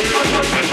Thank you.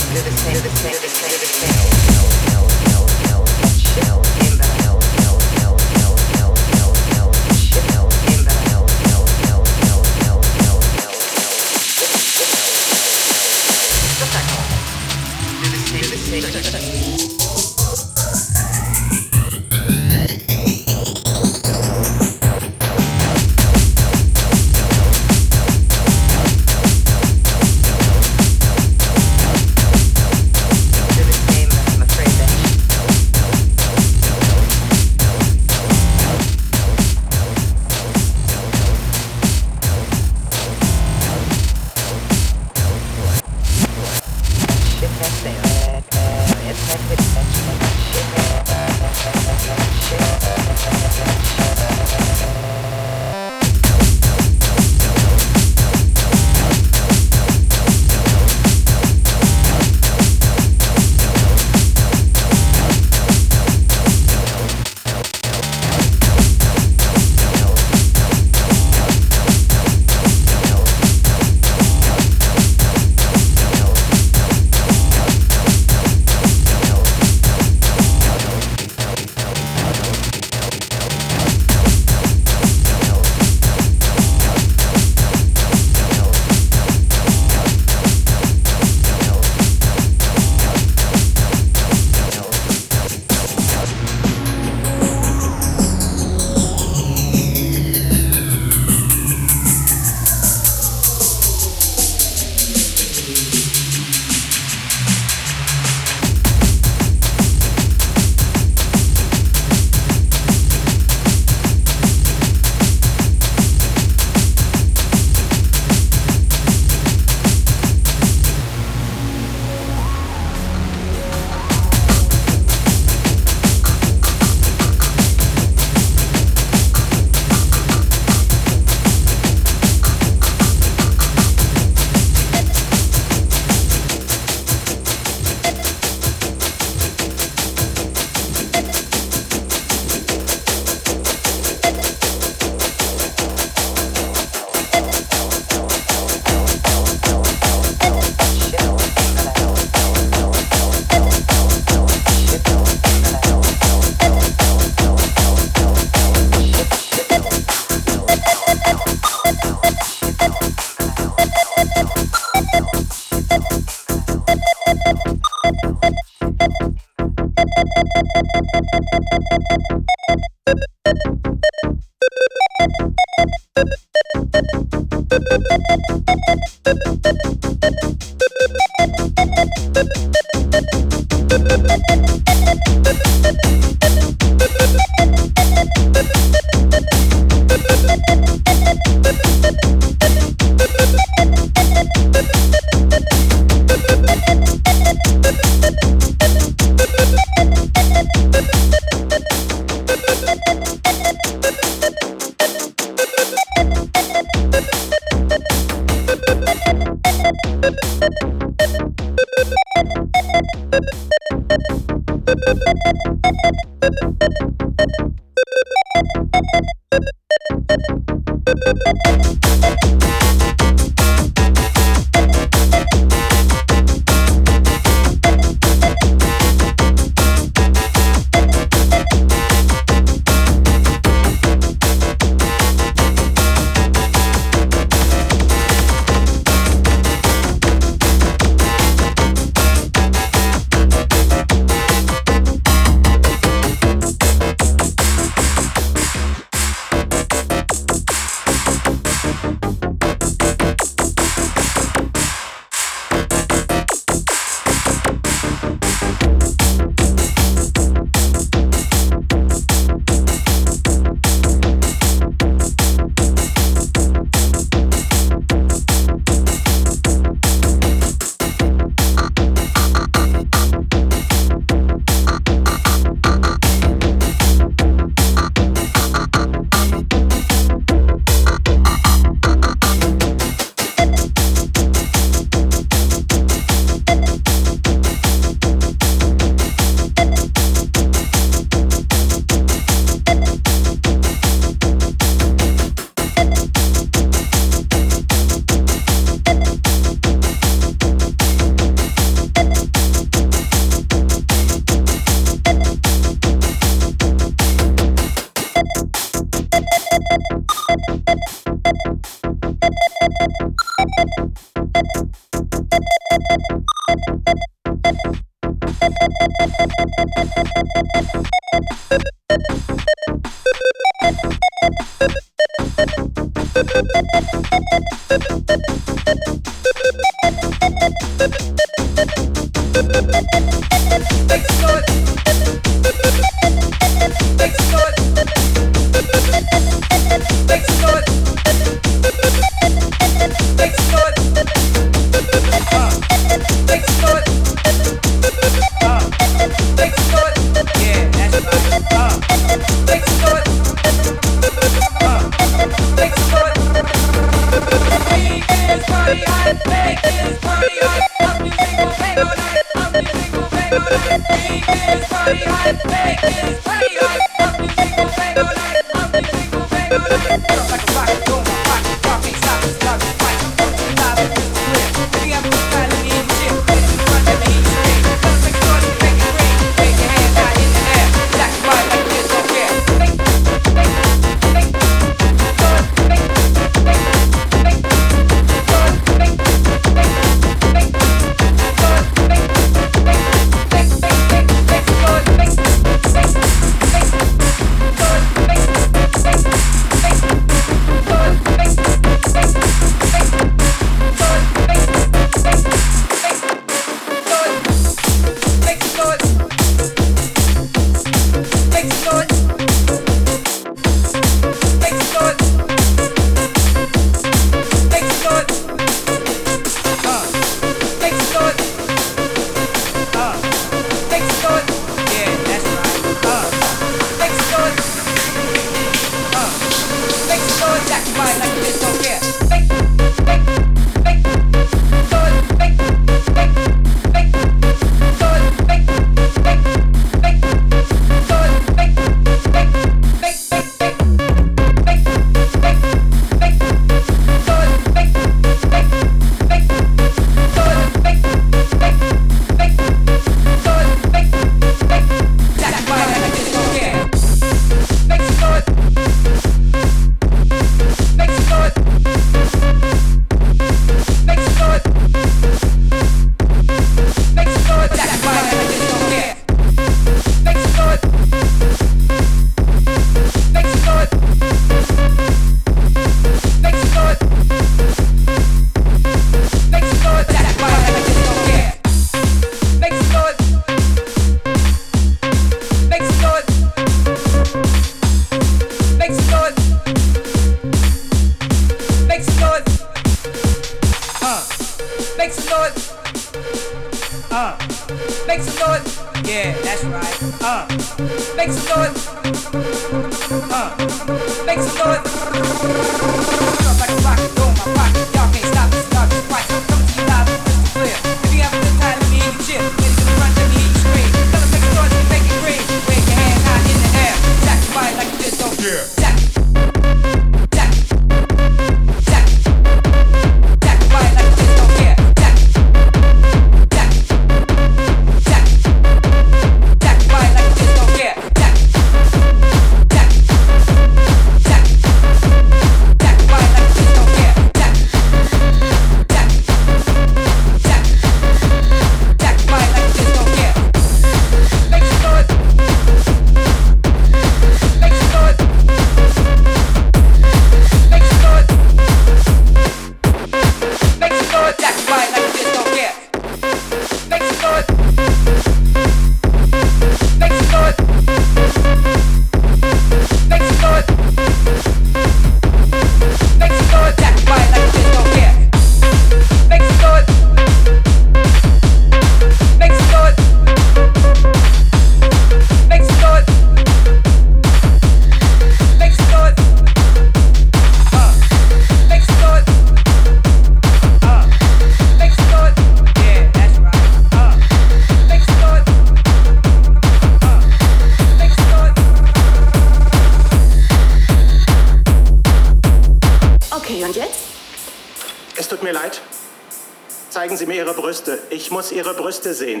Ich muss Ihre Brüste sehen.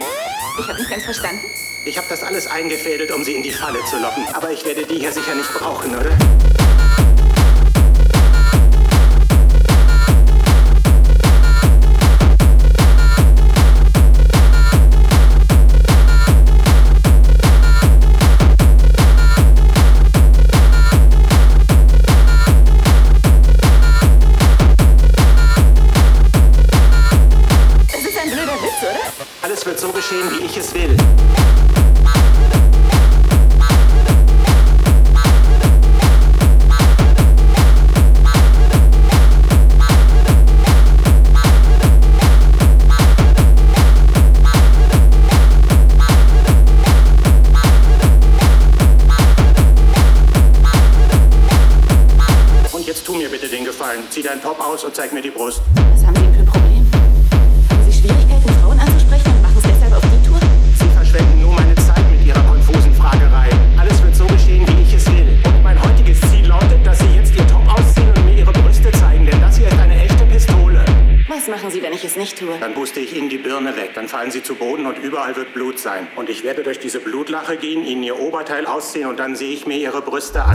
Blut sein. Und ich werde durch diese Blutlache gehen, Ihnen Ihr Oberteil ausziehen und dann sehe ich mir Ihre Brüste an.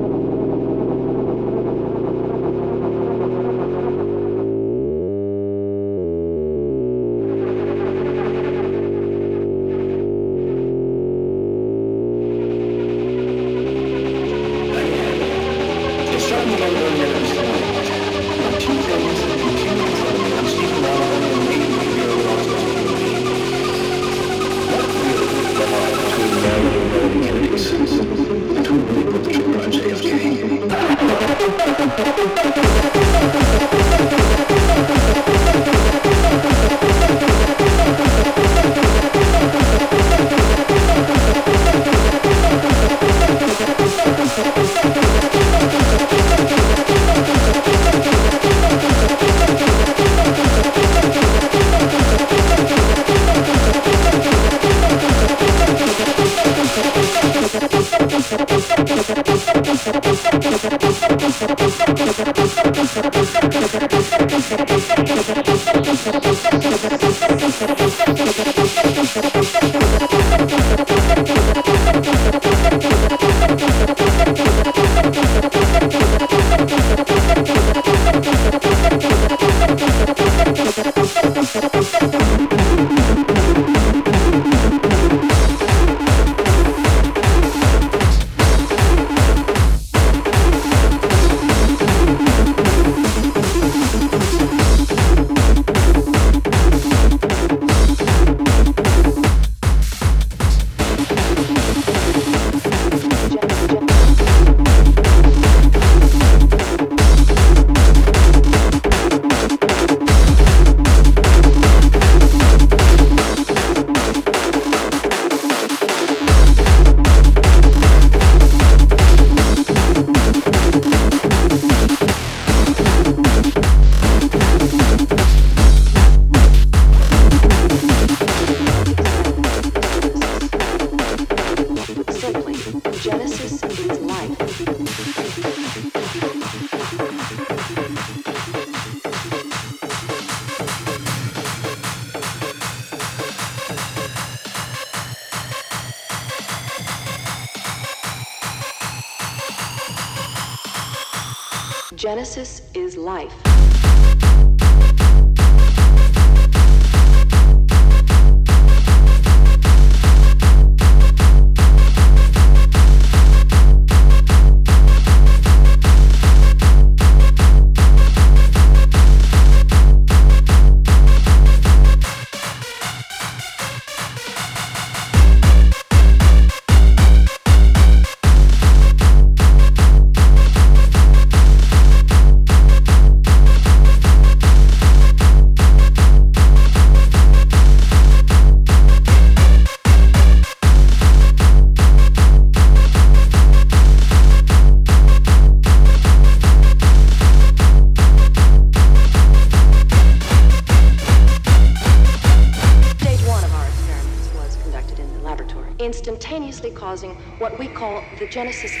genesis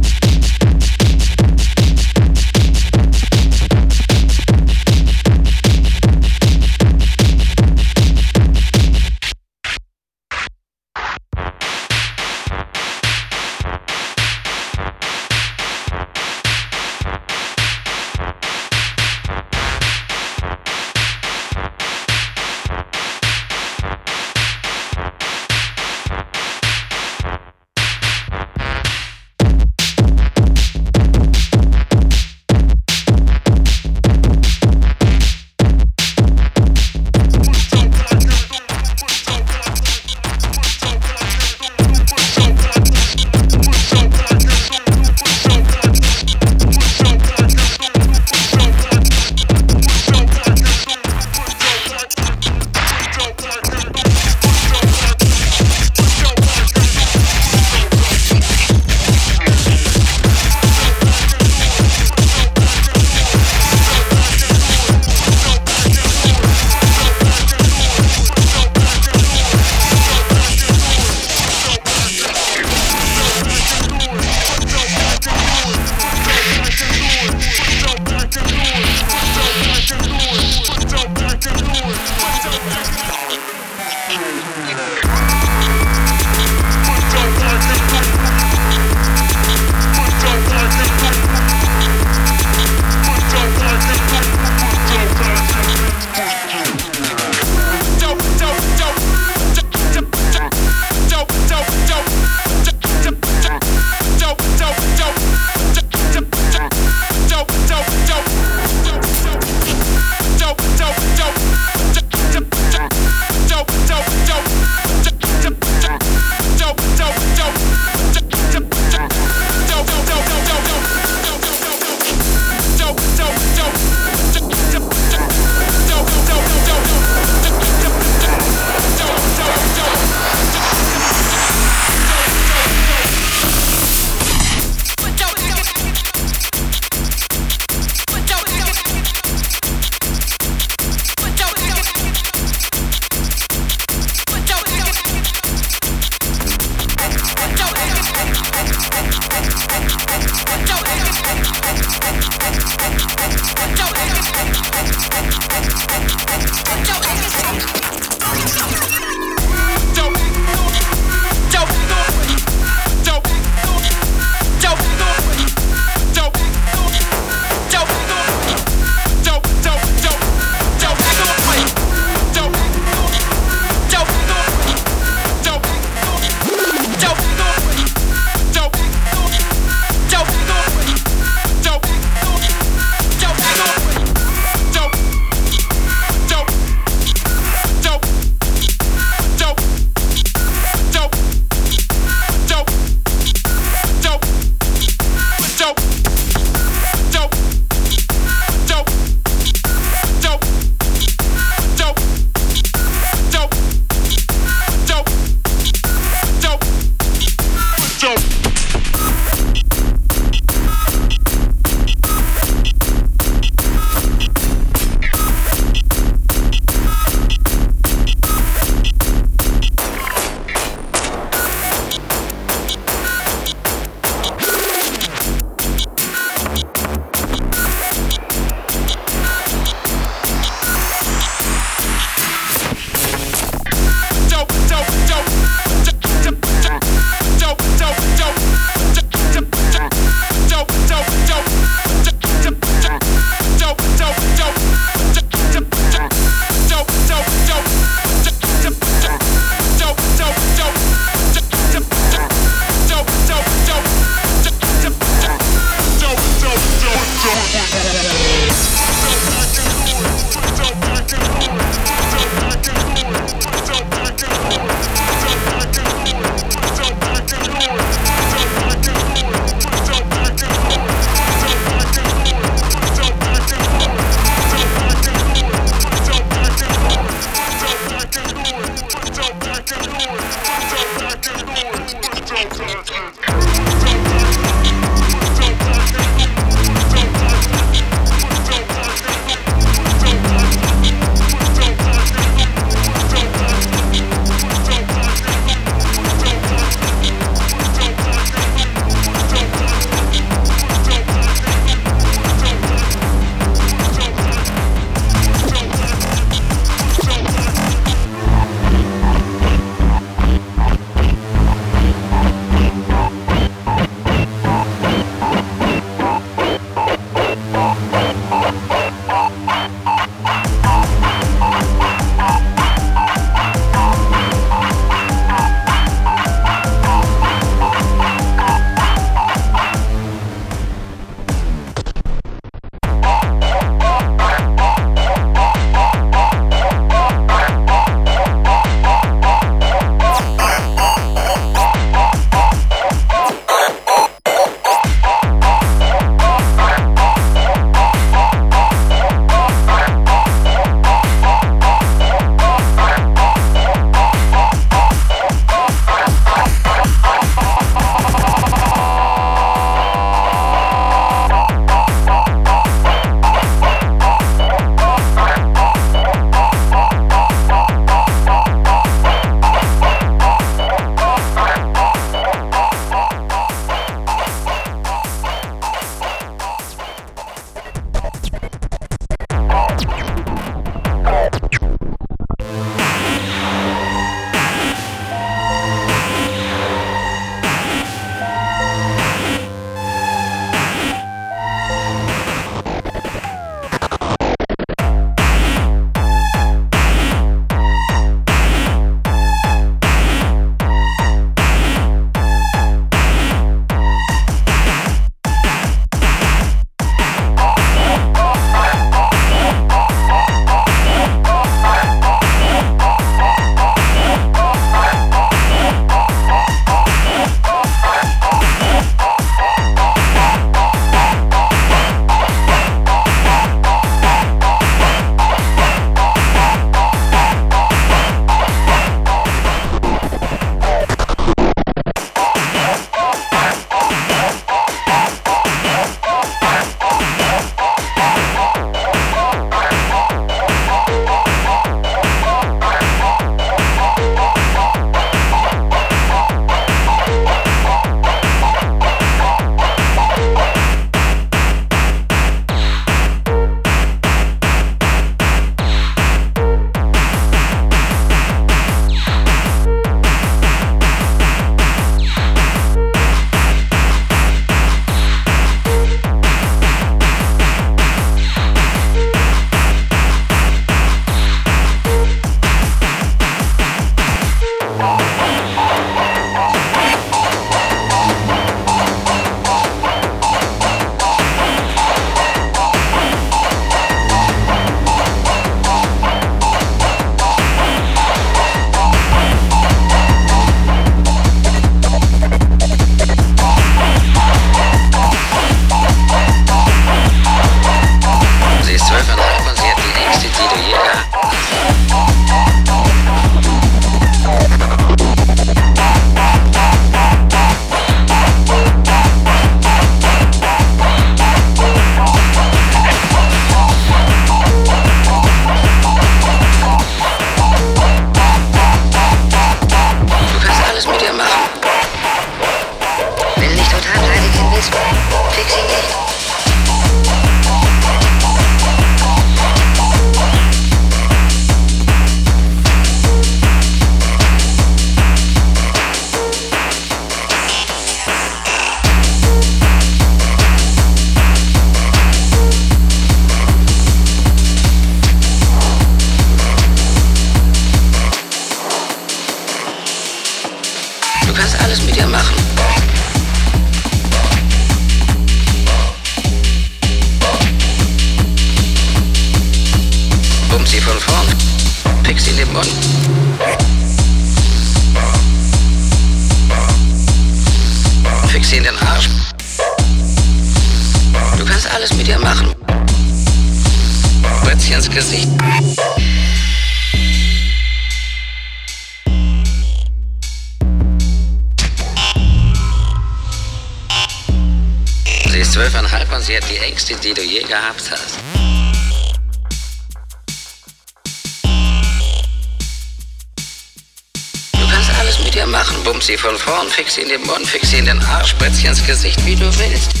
To it.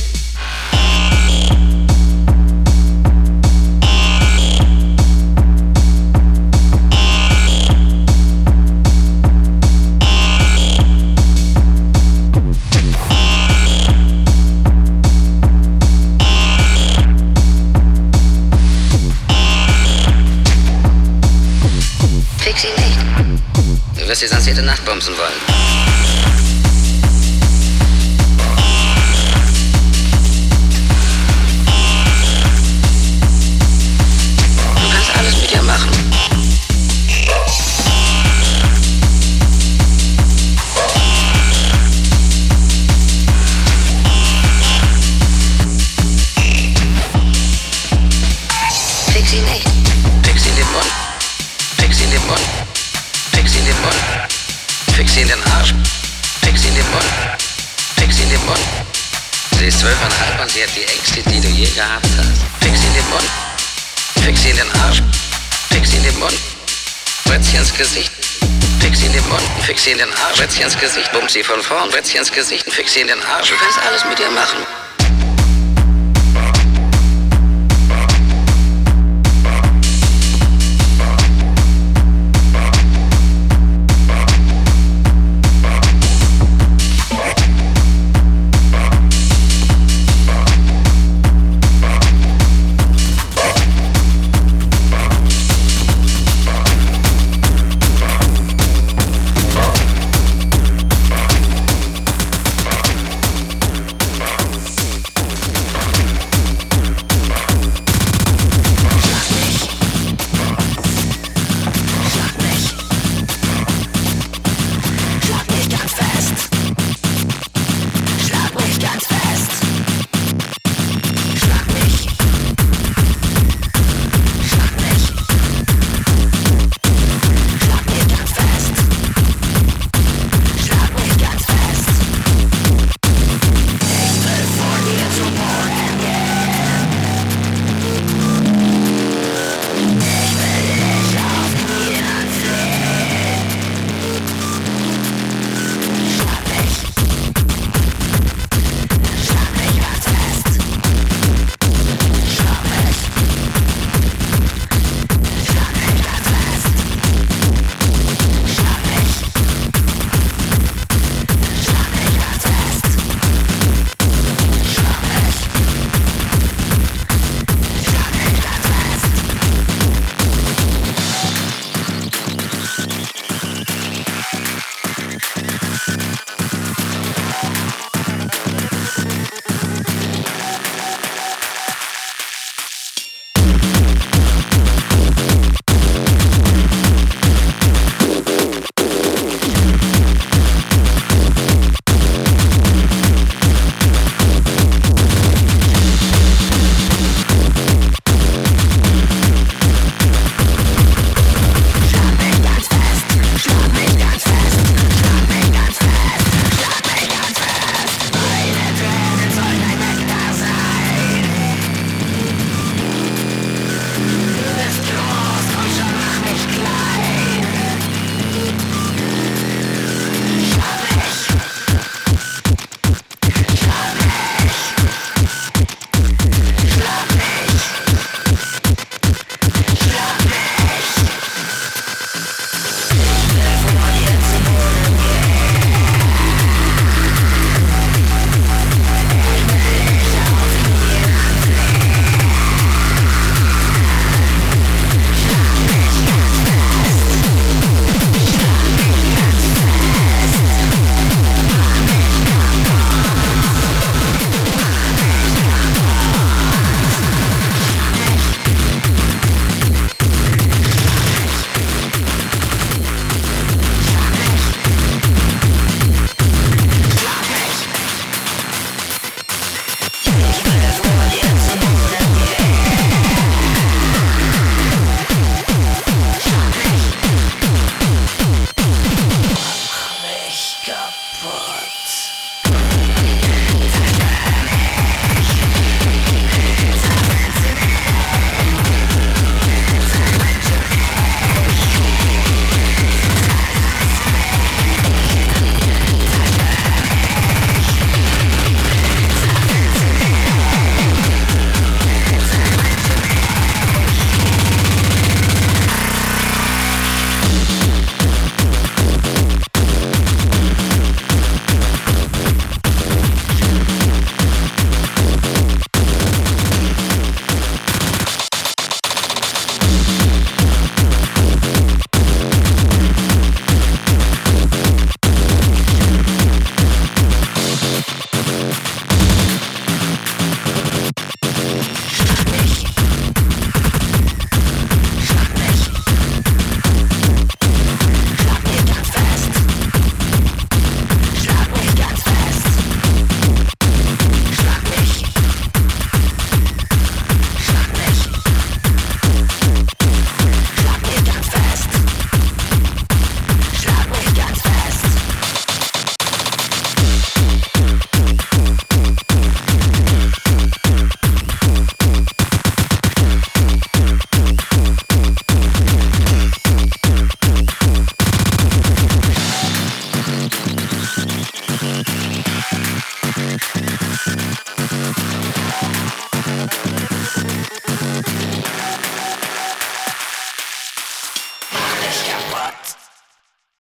sie von vorn, Brettchen ins Gesicht, fix sie in den Arsch. Du kannst alles mit ihr machen.